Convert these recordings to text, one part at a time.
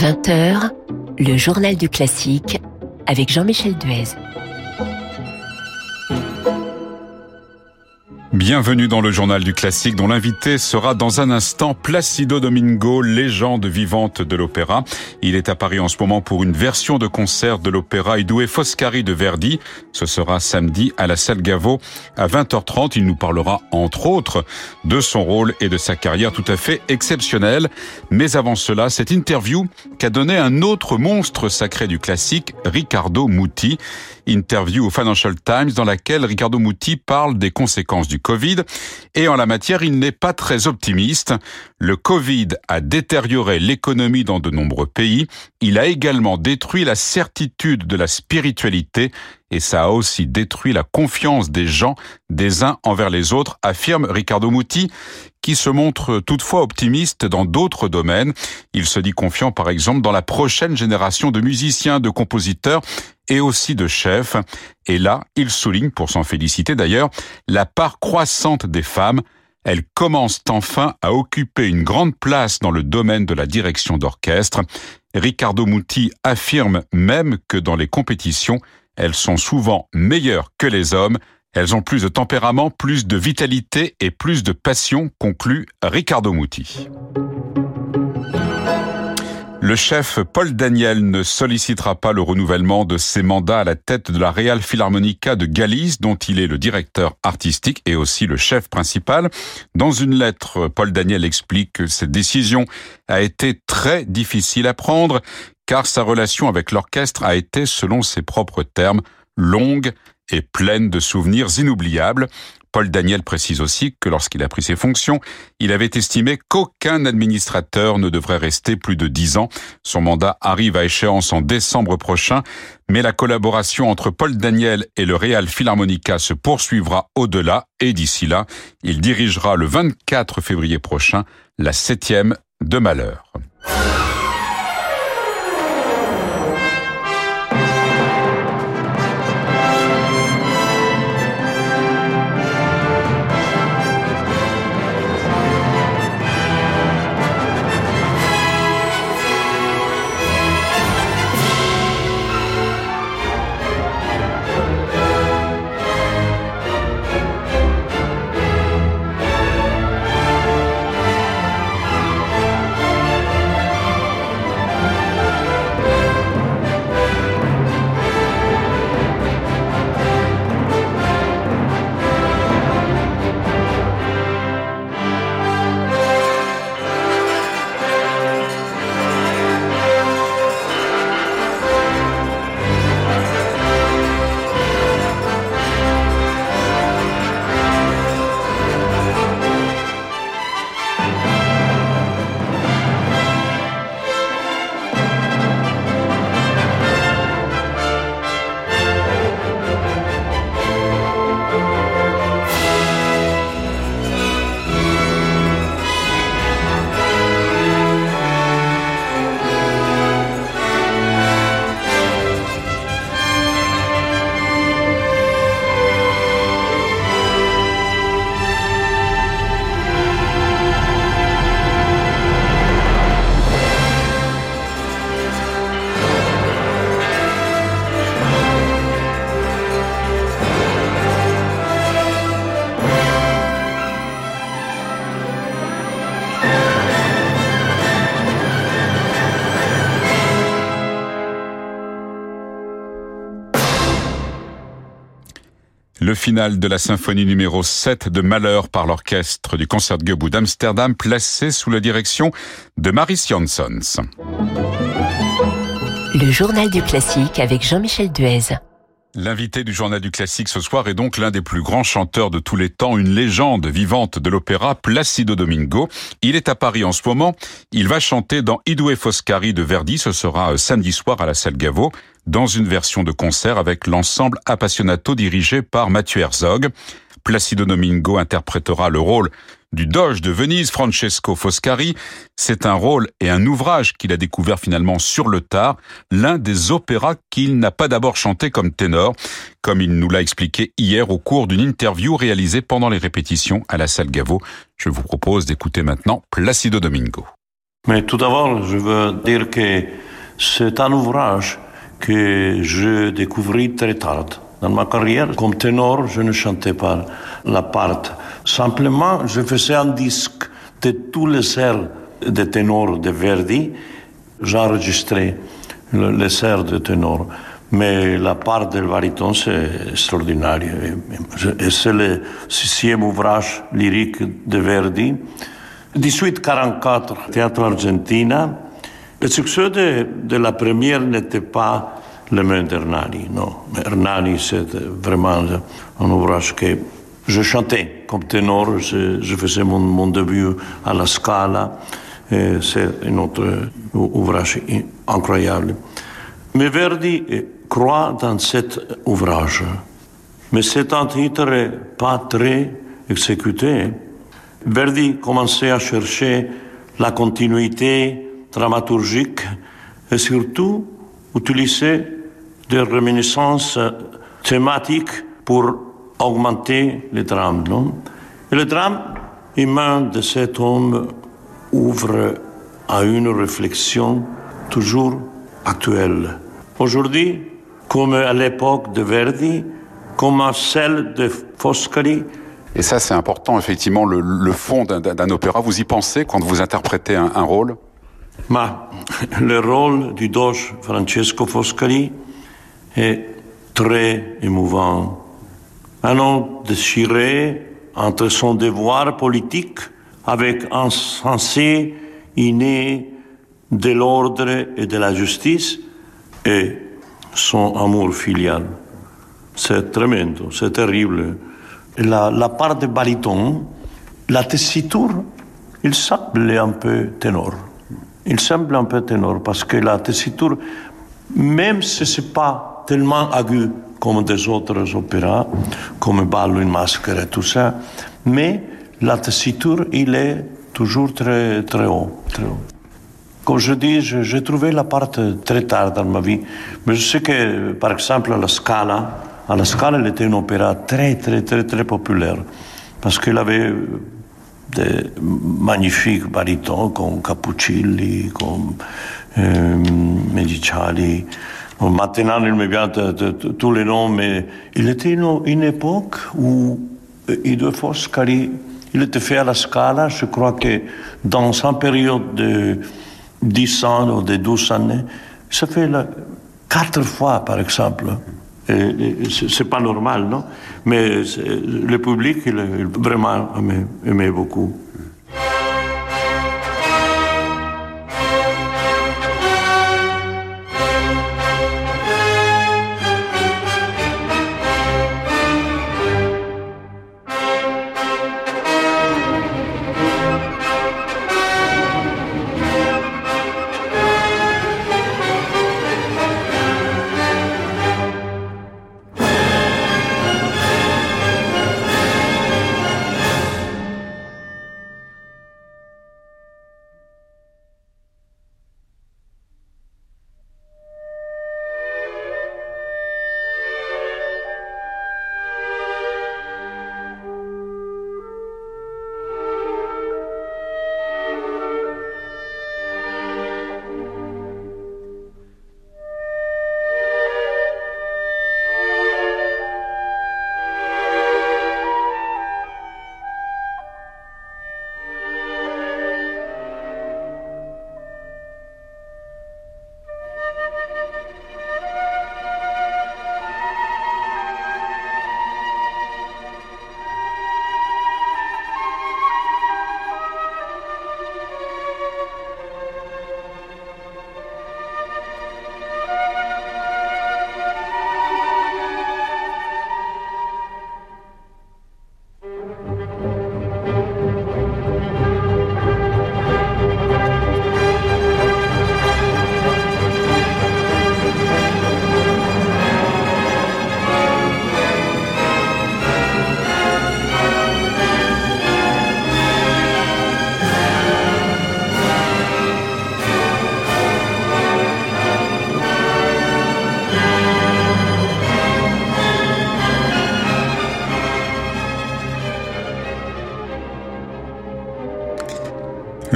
20h, le journal du classique avec Jean-Michel Duez. Bienvenue dans le journal du classique dont l'invité sera dans un instant Placido Domingo, légende vivante de l'opéra. Il est à Paris en ce moment pour une version de concert de l'opéra Idoué Foscari de Verdi. Ce sera samedi à la salle Gaveau à 20h30. Il nous parlera entre autres de son rôle et de sa carrière tout à fait exceptionnelle. Mais avant cela, cette interview qu'a donné un autre monstre sacré du classique, Riccardo Muti. Interview au Financial Times dans laquelle Riccardo Muti parle des conséquences du Covid. Et en la matière, il n'est pas très optimiste. Le Covid a détérioré l'économie dans de nombreux pays. Il a également détruit la certitude de la spiritualité et ça a aussi détruit la confiance des gens, des uns envers les autres, affirme Riccardo Muti, qui se montre toutefois optimiste dans d'autres domaines. Il se dit confiant par exemple dans la prochaine génération de musiciens, de compositeurs et aussi de chefs. Et là, il souligne, pour s'en féliciter d'ailleurs, la part croissante des femmes. Elles commencent enfin à occuper une grande place dans le domaine de la direction d'orchestre. Riccardo Muti affirme même que dans les compétitions, elles sont souvent meilleures que les hommes. Elles ont plus de tempérament, plus de vitalité et plus de passion, conclut Riccardo Muti. Le chef Paul Daniel ne sollicitera pas le renouvellement de ses mandats à la tête de la Real Philharmonica de Galice, dont il est le directeur artistique et aussi le chef principal. Dans une lettre, Paul Daniel explique que cette décision a été très difficile à prendre, car sa relation avec l'orchestre a été, selon ses propres termes, longue et pleine de souvenirs inoubliables. Paul Daniel précise aussi que lorsqu'il a pris ses fonctions, il avait estimé qu'aucun administrateur ne devrait rester plus de dix ans. Son mandat arrive à échéance en décembre prochain, mais la collaboration entre Paul Daniel et le Real Philharmonica se poursuivra au-delà et d'ici là, il dirigera le 24 février prochain la septième de Malheur. Le final de la symphonie numéro 7 de Malheur par l'orchestre du Concertgebouw d'Amsterdam placé sous la direction de Maris Janssons. Le journal du classique avec Jean-Michel Duez. L'invité du journal du classique ce soir est donc l'un des plus grands chanteurs de tous les temps, une légende vivante de l'opéra, Placido Domingo. Il est à Paris en ce moment. Il va chanter dans Idue Foscari de Verdi. Ce sera euh, samedi soir à la salle Gaveau dans une version de concert avec l'ensemble Appassionato dirigé par Mathieu Herzog. Placido Domingo interprétera le rôle du Doge de Venise, Francesco Foscari. C'est un rôle et un ouvrage qu'il a découvert finalement sur le tard, l'un des opéras qu'il n'a pas d'abord chanté comme ténor, comme il nous l'a expliqué hier au cours d'une interview réalisée pendant les répétitions à la salle Gaveau. Je vous propose d'écouter maintenant Placido Domingo. Mais tout d'abord, je veux dire que c'est un ouvrage que je découvris très tard. Dans ma carrière, comme ténor, je ne chantais pas la part. Simplement, je faisais un disque de tous les airs de ténor de Verdi. J'enregistrais les airs de ténor. Mais la part del baryton, c'est extraordinaire. C'est le sixième ouvrage lyrique de Verdi. 1844, Théâtre Argentina. Le succès de, de la première n'était pas le même d'Hernani, non. Hernani, c'est vraiment un ouvrage que je chantais comme ténor, je, je faisais mon, mon, début à la Scala. C'est un autre ouvrage incroyable. Mais Verdi croit dans cet ouvrage. Mais c'est un titre pas très exécuté. Verdi commençait à chercher la continuité dramaturgique et surtout utiliser des réminiscences thématiques pour augmenter le drame. Non? Et le drame humain de cet homme ouvre à une réflexion toujours actuelle. Aujourd'hui, comme à l'époque de Verdi, comme à celle de Foscari, et ça, c'est important, effectivement, le, fond d'un opéra. Vous y pensez quand vous interprétez un rôle? Ma, Le rôle du doge Francesco Foscari est très émouvant. Un homme déchiré entre son devoir politique avec un sensé inné de l'ordre et de la justice et son amour filial. C'est tremendo, c'est terrible. La, la, part de baryton, la tessiture, il semble un peu ténor. Il semble un peu ténor parce que la tessiture, même si ce n'est pas tellement aigu comme des autres opéras, comme Ballo, une masque et tout ça, mais la tessiture, il est toujours très, très haut. Comme je dis, j'ai trouvé la part très tard dans ma vie. Mais je sais que, par exemple, à la Scala, à la Scala, elle était un opéra très, très, très, très populaire. Parce qu'elle avait des magnifiques barytons comme Capuccilli, comme euh, Mediciali. Maintenant, il me vient de, de, de, tous les noms, mais il était une, une époque où Foscari, il était fait à la Scala. Je crois que dans une période de 10 ans ou de 12 années, ça fait quatre fois, par exemple. C'est pas normal, non? Mais le public, il, il vraiment aimait, aimait beaucoup.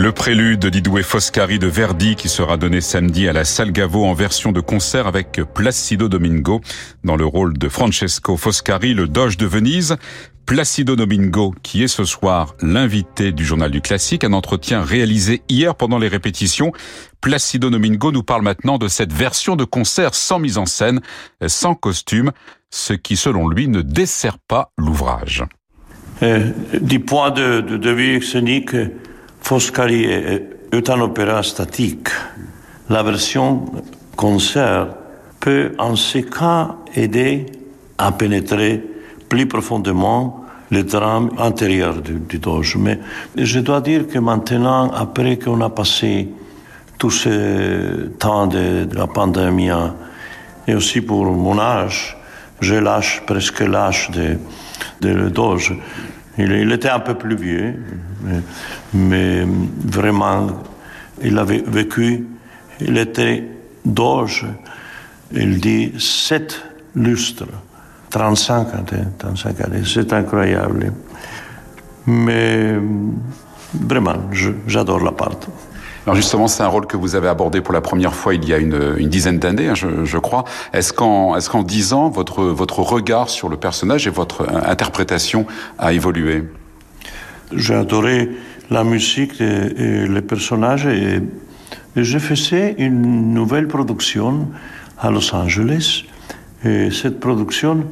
Le prélude d'Idoué Foscari de Verdi qui sera donné samedi à la Salgavo en version de concert avec Placido Domingo dans le rôle de Francesco Foscari, le Doge de Venise. Placido Domingo, qui est ce soir l'invité du journal du classique, un entretien réalisé hier pendant les répétitions. Placido Domingo nous parle maintenant de cette version de concert sans mise en scène, sans costume, ce qui selon lui ne dessert pas l'ouvrage. Euh, de, de, Foscari est un opéra statique. La version concert peut en ce cas aider à pénétrer plus profondément le drame intérieur du, du Doge. Mais je dois dire que maintenant, après qu'on a passé tout ce temps de, la pandémie, et aussi pour mon âge, je lâche presque l'âge de, de le Doge. Il, était un peu plus vieux, mais, vraiment, il avait vécu, il était doge, il dit, sept lustres, 35 années, 35 années, c'est incroyable. Mais vraiment, j'adore la part. Alors justement, c'est un rôle que vous avez abordé pour la première fois il y a une, dizaine d'années, hein, je, je, crois. Est-ce qu'en dix ans, votre, regard sur le personnage et votre interprétation a évolué? J'ai adoré la musique et, et les personnages et, fait une nouvelle production à Los Angeles. Et cette production,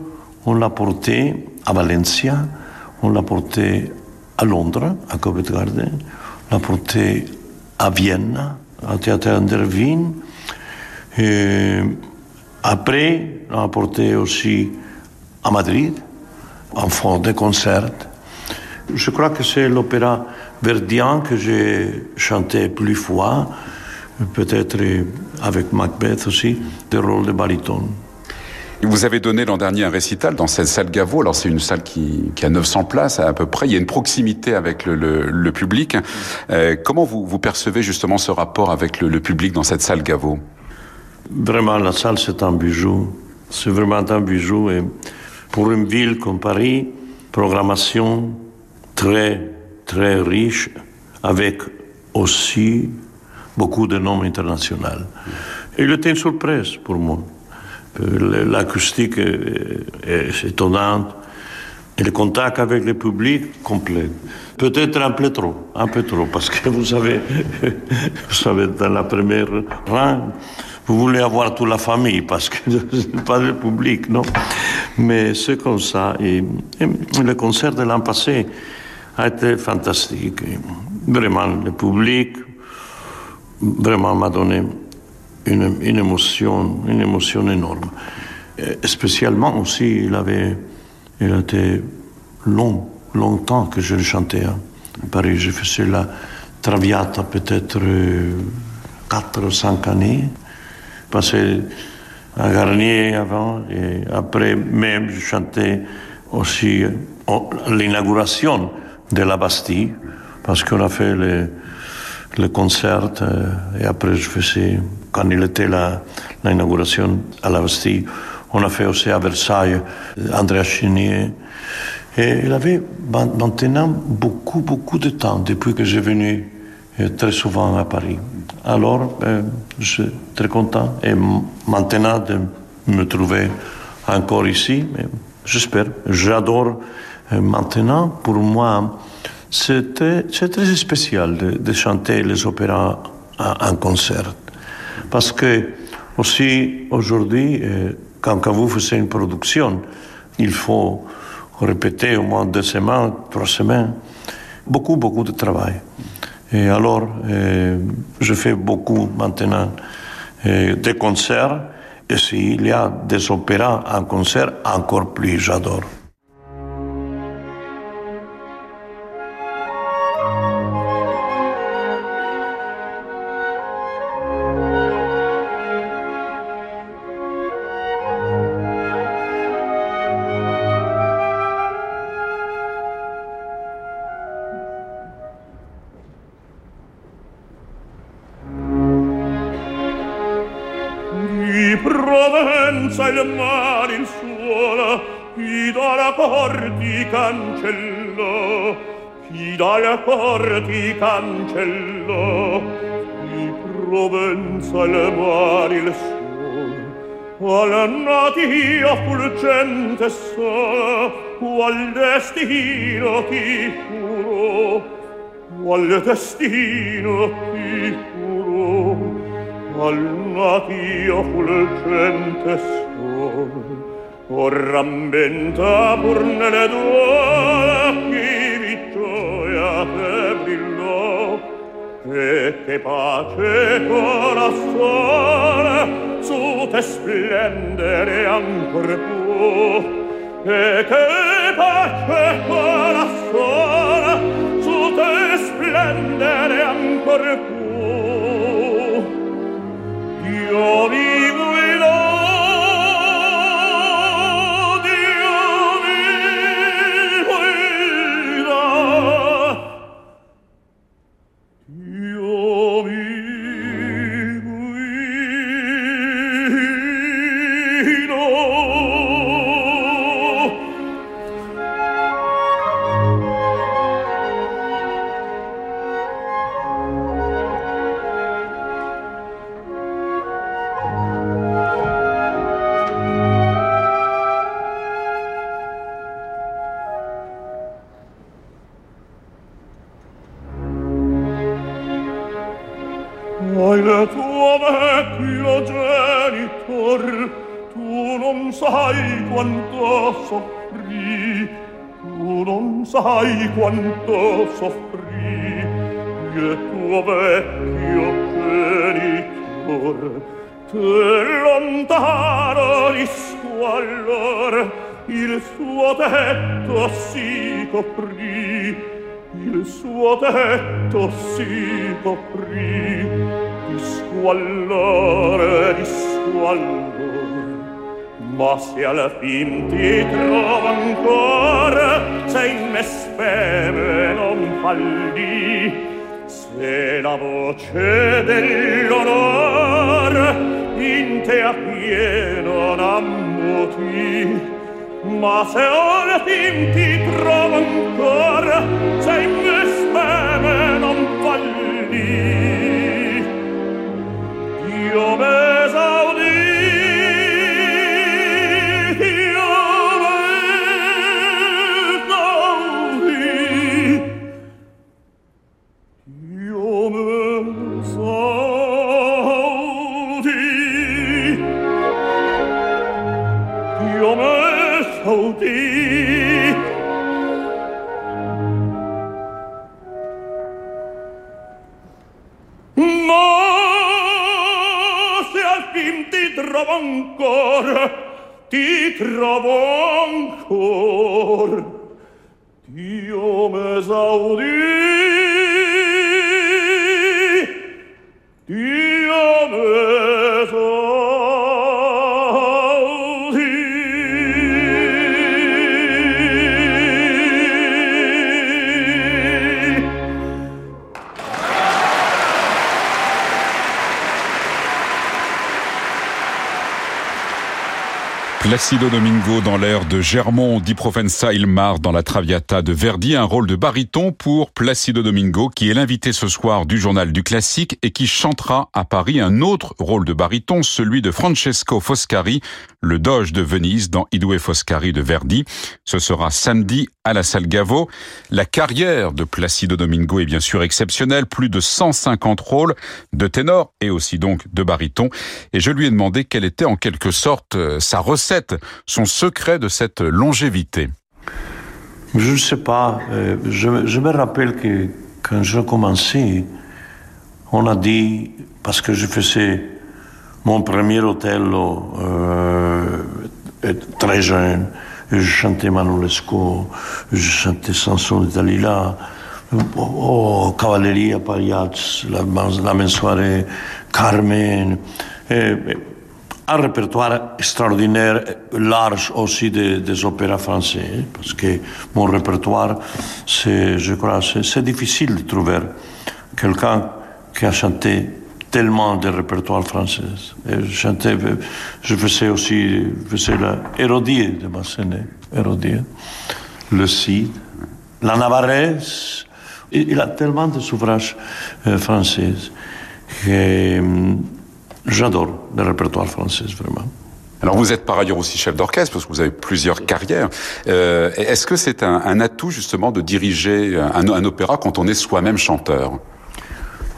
on l'a portée à Valencia, on l'a portée à Londres, à Covent Garden, on l'a portée à Vienne, au théâtre Andervin. Et après, on a porté aussi à Madrid, en fond de concert. Je crois que c'est l'opéra verdien que j'ai chanté plus fois, peut-être avec Macbeth aussi, des rôles de baryton. Vous avez donné l'an dernier un récital dans cette salle Gaveau. Alors c'est une salle qui, a 900 places à, peu près. Il y a une proximité avec le, public. Euh, comment vous, percevez justement ce rapport avec le, le public dans cette salle Gaveau Vraiment, la salle c'est un bijou. C'est vraiment un bijou. Et pour une ville comme Paris, programmation très très riche, avec aussi beaucoup de noms internationaux. Il était une surprise pour moi. L'acoustique est étonnante et le contact avec le public complet. Peut-être un peu trop, un peu trop, parce que vous savez, vous savez, dans la première rang, vous voulez avoir toute la famille, parce que c'est pas le public, non? Mais c'est comme ça. Et, le concert de l'an passé a été fantastique. Vraiment, le public vraiment m'a donné une, une, émotion, une émotion énorme. Et spécialement aussi, il avait, il était long, longtemps que je le chantais à Paris. J'ai fait la Traviata peut-être 4 ou 5 années. Passé à Garnier avant et après même je chantais aussi l'inauguration de la Bastille parce qu'on a fait le, le concert euh, et après je faisais quand il était l'inauguration à la Bastille, on a fait aussi à Versailles, Andrea Chenier. Et il avait maintenant beaucoup, beaucoup de temps depuis que j'ai venu très souvent à Paris. Alors, euh, je suis très content et maintenant de me trouver encore ici, j'espère. J'adore euh, maintenant, pour moi, c'est très spécial de chanter les opéras en concert. Parce que aussi aujourd'hui, euh, quand, vous faites une production, il faut répéter au moins deux semaines, trois semaines, beaucoup, beaucoup de travail. Et alors, euh, je fais beaucoup maintenant euh, des concerts, et s'il y a des opéras en concert, encore plus, j'adore. di provenza il mare il suolo, chi dalla corti cancello, chi dalla corti cancellò di provenza il mare il suola al natia fulgente sola qual destino ti furò qual destino ti furò al natio fulgente sol or rammenta pur nelle duole vittoria che brillò e che pace corazon su te splendere ancor può e che pace corazon su te splendere ancor può Io vi allor te lontano di squallor il suo tetto si coprì il suo tetto si coprì di squallore di squallore ma se alla fin ti trovo ancora se in me speme non fallì se la voce dell'onore in te appieno n'ammuti ma se ora fin ti trovo ancora se in me speme non falli. Io me Ro Placido Domingo dans l'air de Germont di Provenza il Mar dans la Traviata de Verdi, un rôle de baryton pour Placido Domingo qui est l'invité ce soir du journal du classique et qui chantera à Paris un autre rôle de baryton, celui de Francesco Foscari, le doge de Venise dans I due Foscari de Verdi. Ce sera samedi à la salle Gaveau. La carrière de Placido Domingo est bien sûr exceptionnelle, plus de 150 rôles de ténor et aussi donc de baryton. Et je lui ai demandé quelle était en quelque sorte euh, sa recette, son secret de cette longévité. Je ne sais pas. euh, je, me- je rappelle que quand j'ai commencé, on a dit, parce que je faisais mon premier euh, euh, très jeune, je chantais Manolesco, je chantais Samson de Dalila, oh, Cavalleria Pagliacci, la, la même soirée, Carmen. un répertoire extraordinaire, large aussi des, opéras français, parce que mon répertoire, c'est, je crois, c'est difficile de trouver quelqu'un qui a chanté tellement de répertoires français. Et je chantais, je faisais aussi, je faisais la Hérodier de Massenet, Hérodier, le Cid, la Navarraise. Il a tellement de ouvrages euh, français que hum, j'adore le répertoire français, vraiment. Alors vous êtes par ailleurs aussi chef d'orchestre parce que vous avez plusieurs carrières. Euh, Est-ce que c'est un, un, atout justement de diriger un, un opéra quand on est soi-même chanteur?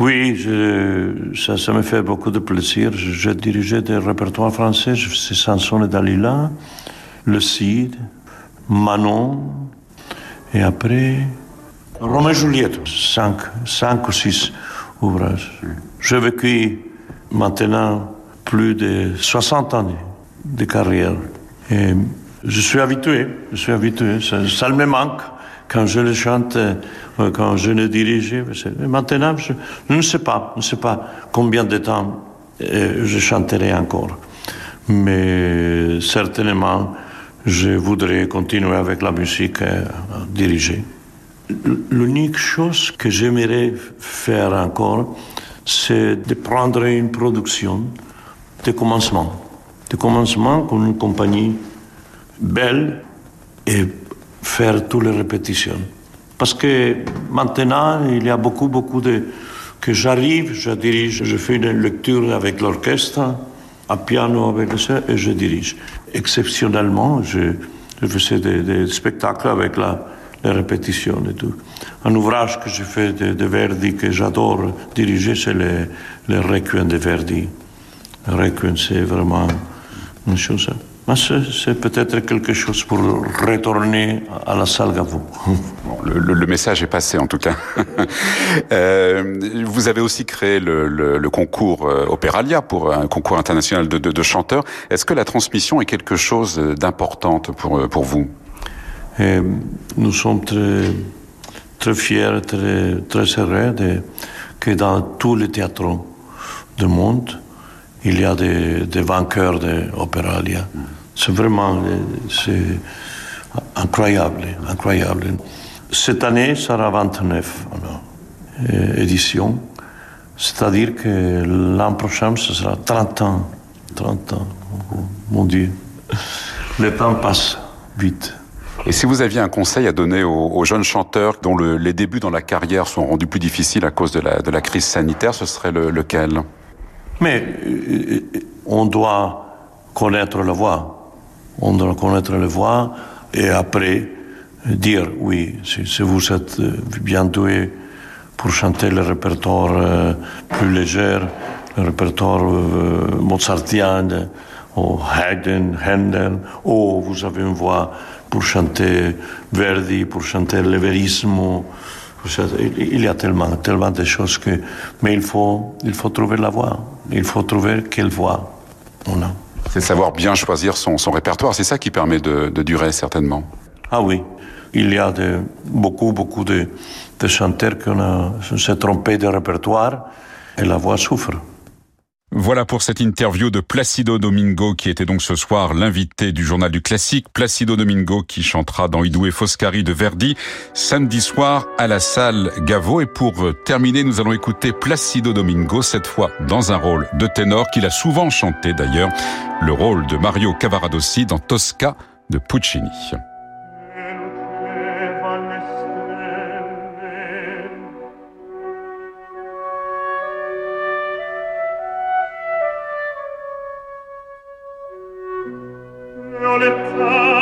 Oui, je, ça, ça me fait beaucoup de plaisir. J'ai dirigé des répertoires français, c'est Samson et Dalila, Le Cid, Manon, et après Romain et Juliette, cinq, cinq ou six ouvrages. J'ai vécu maintenant plus de 60 années de carrière. Et je suis habitué, je suis habitué. Ça, ça me manque quand je le chante, euh, quand je le dirige. Maintenant, je, ne sais pas, ne sais pas combien de temps euh, je chanterai encore. Mais certainement, je voudrais continuer avec la musique à diriger. L'unique chose que j'aimerais faire encore, c'est de prendre une production de commencement de commencement comme une compagnie belle et faire toutes les répétitions. Parce que maintenant, il y a beaucoup, beaucoup de... que j'arrive, je dirige, je fais une lecture avec l'orchestre, à piano avec le soeur, et je dirige. Exceptionnellement, je, je faisais des, spectacles avec la, les répétitions et tout. Un ouvrage que je fais de, Verdi que j'adore diriger, c'est le, le Requiem de Verdi. Le Requiem, c'est vraiment une chose. C'est peut-être quelque chose pour retourner à la salle. Bon, le, le, message est passé en tout cas. euh, vous avez aussi créé le, le, concours euh, Opéralia pour un concours international de, de, de chanteurs. Est-ce que la transmission est quelque chose d'importante pour, euh, pour vous? Et Nous sommes très, très fiers, très, très heureux de, que dans tous les théâtres du monde, il y a des, des vainqueurs d'Opéralia. Mm. C'est vraiment incroyable, incroyable. Cette année sera 29 alors, éditions, c'est-à-dire que l'an prochain, ce sera 30 ans. 30 ans, oh, mon Dieu. Le temps passe vite. Et si vous aviez un conseil à donner aux, jeunes chanteurs dont le, les débuts dans la carrière sont rendus plus difficiles à cause de la, de la crise sanitaire, ce serait le, lequel? Mais euh, on doit connaître la voix. On doit connaître la voix et après dire oui, si, vous êtes bien doué pour chanter le répertoire euh, plus léger, le répertoire euh, mozartien, ou Haydn, Handel, ou vous avez une voix pour chanter Verdi, pour chanter le Verismo. Il y a tellement, tellement de choses que... Mais il faut, il faut trouver la voix. Il faut trouver quelle voix on a. C'est savoir bien choisir son, son répertoire. C'est ça qui permet de, de, durer, certainement. Ah oui. Il y a de, beaucoup, beaucoup de, de chanteurs qui s'est trompé de répertoire et la voix souffre. Voilà pour cette interview de Placido Domingo qui était donc ce soir l'invité du journal du classique. Placido Domingo qui chantera dans Idou et Foscari de Verdi samedi soir à la salle Gaveau. Et pour terminer, nous allons écouter Placido Domingo, cette fois dans un rôle de ténor qu'il a souvent chanté d'ailleurs, le rôle de Mario Cavaradossi dans Tosca de Puccini. metà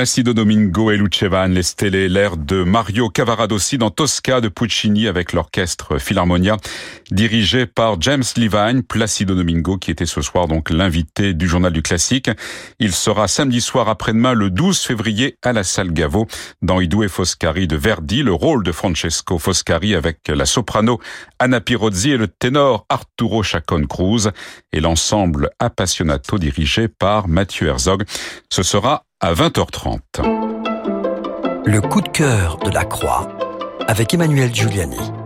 Placido Domingo et Lucevan, les stélés, l'air de Mario Cavaradossi dans Tosca de Puccini avec l'orchestre Philharmonia, dirigé par James Levine, Placido Domingo, qui était ce soir donc l'invité du journal du classique. Il sera samedi soir après-demain, le 12 février, à la salle Gaveau, dans Idue Foscari de Verdi, le rôle de Francesco Foscari avec la soprano Anna Pirozzi et le ténor Arturo Chacon Cruz et l'ensemble Appassionato dirigé par Mathieu Herzog. Ce sera à 20h30. Le coup de cœur de la Croix avec Emmanuel Giuliani.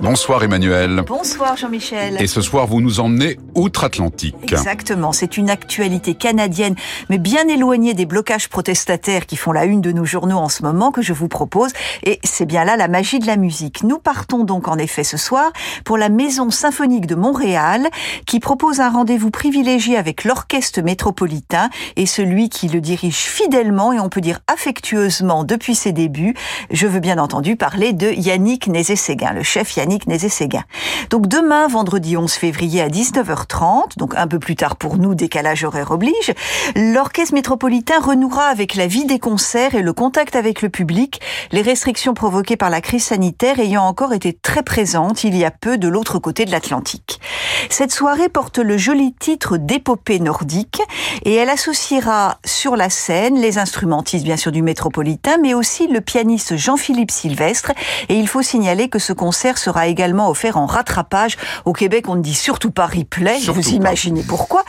Bonsoir Emmanuel. Bonsoir Jean-Michel. Et ce soir, vous nous emmenez outre-Atlantique. Exactement, c'est une actualité canadienne, mais bien éloignée des blocages protestataires qui font la une de nos journaux en ce moment que je vous propose. Et c'est bien là la magie de la musique. Nous partons donc en effet ce soir pour la Maison symphonique de Montréal qui propose un rendez-vous privilégié avec l'orchestre métropolitain et celui qui le dirige fidèlement et on peut dire affectueusement depuis ses débuts. Je veux bien entendu parler de Yannick Nézé-Séguin, le chef Yannick Nézé-Séguin. Donc demain, vendredi 11 février à 19h30, donc un peu plus tard pour nous, décalage horaire oblige, l'orchestre métropolitain renouera avec la vie des concerts et le contact avec le public, les restrictions provoquées par la crise sanitaire ayant encore été très présentes il y a peu de l'autre côté de l'Atlantique. Cette soirée porte le joli titre d'épopée nordique et elle associera sur la scène les instrumentistes bien sûr du métropolitain mais aussi le pianiste Jean-Philippe Sylvestre et il faut signaler que ce concert sera également offert en rattrapage. Au Québec, on ne dit surtout pas replay, vous imaginez pourquoi.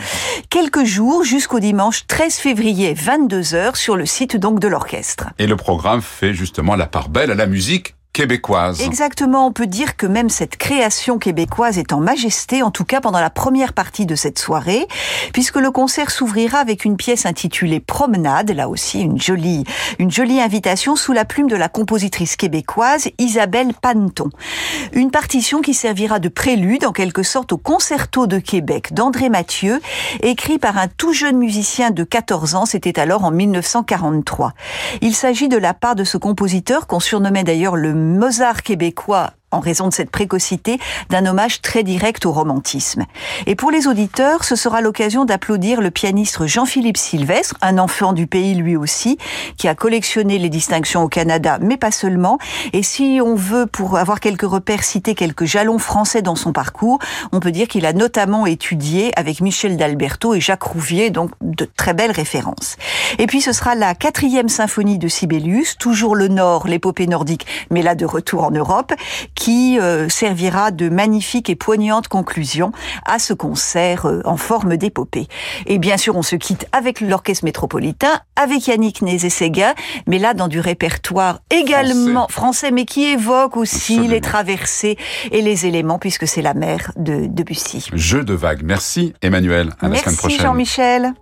Quelques jours jusqu'au dimanche 13 février, 22h, sur le site donc de l'orchestre. Et le programme fait justement la part belle à la musique québécoise. Exactement, on peut dire que même cette création québécoise est en majesté, en tout cas pendant la première partie de cette soirée, puisque le concert s'ouvrira avec une pièce intitulée Promenade, là aussi une jolie, une jolie invitation sous la plume de la compositrice québécoise Isabelle Panton. Une partition qui servira de prélude en quelque sorte au concerto de Québec d'André Mathieu, écrit par un tout jeune musicien de 14 ans, c'était alors en 1943. Il s'agit de la part de ce compositeur qu'on surnommait d'ailleurs le Mozart québécois en raison de cette précocité, d'un hommage très direct au romantisme. Et pour les auditeurs, ce sera l'occasion d'applaudir le pianiste Jean-Philippe Sylvestre, un enfant du pays lui aussi, qui a collectionné les distinctions au Canada, mais pas seulement. Et si on veut, pour avoir quelques repères, citer quelques jalons français dans son parcours, on peut dire qu'il a notamment étudié avec Michel d'Alberto et Jacques Rouvier, donc de très belles références. Et puis ce sera la quatrième symphonie de Sibelius, toujours le Nord, l'épopée nordique, mais là de retour en Europe, qui euh, servira de magnifique et poignante conclusion à ce concert euh, en forme d'épopée. Et bien sûr, on se quitte avec l'orchestre métropolitain, avec Yannick Nézé-Séguin, mais là dans du répertoire également français, mais qui évoque aussi les traversées et les éléments, puisque c'est la mer de Debussy. Jeu de vagues. Merci Emmanuel. À la semaine prochaine. Merci Jean-Michel.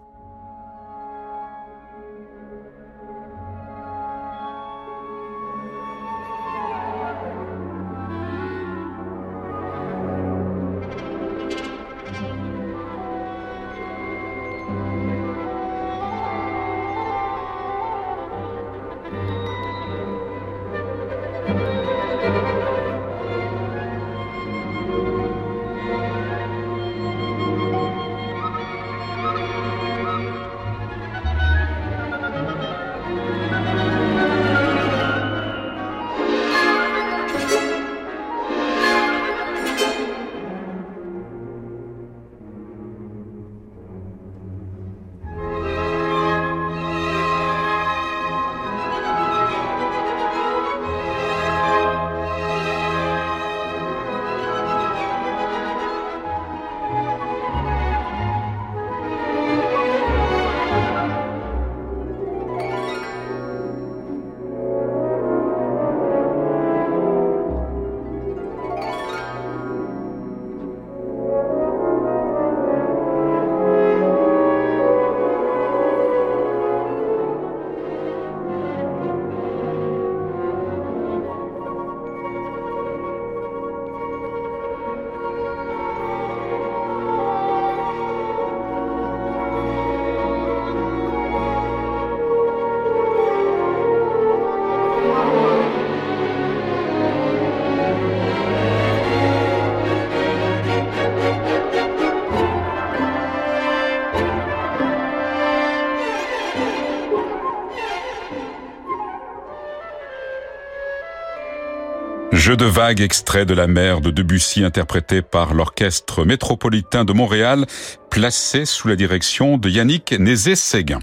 Jeu de vagues extrait de la mer de Debussy interprété par l'Orchestre métropolitain de Montréal, placé sous la direction de Yannick Nézé-Séguin.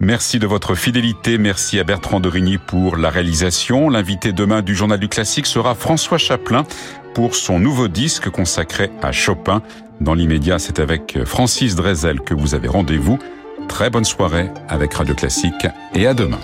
Merci de votre fidélité, merci à Bertrand de Rigny pour la réalisation. L'invité demain du Journal du Classique sera François Chaplin pour son nouveau disque consacré à Chopin. Dans l'immédiat, c'est avec Francis Drezel que vous avez rendez-vous. Très bonne soirée avec Radio Classique et à demain.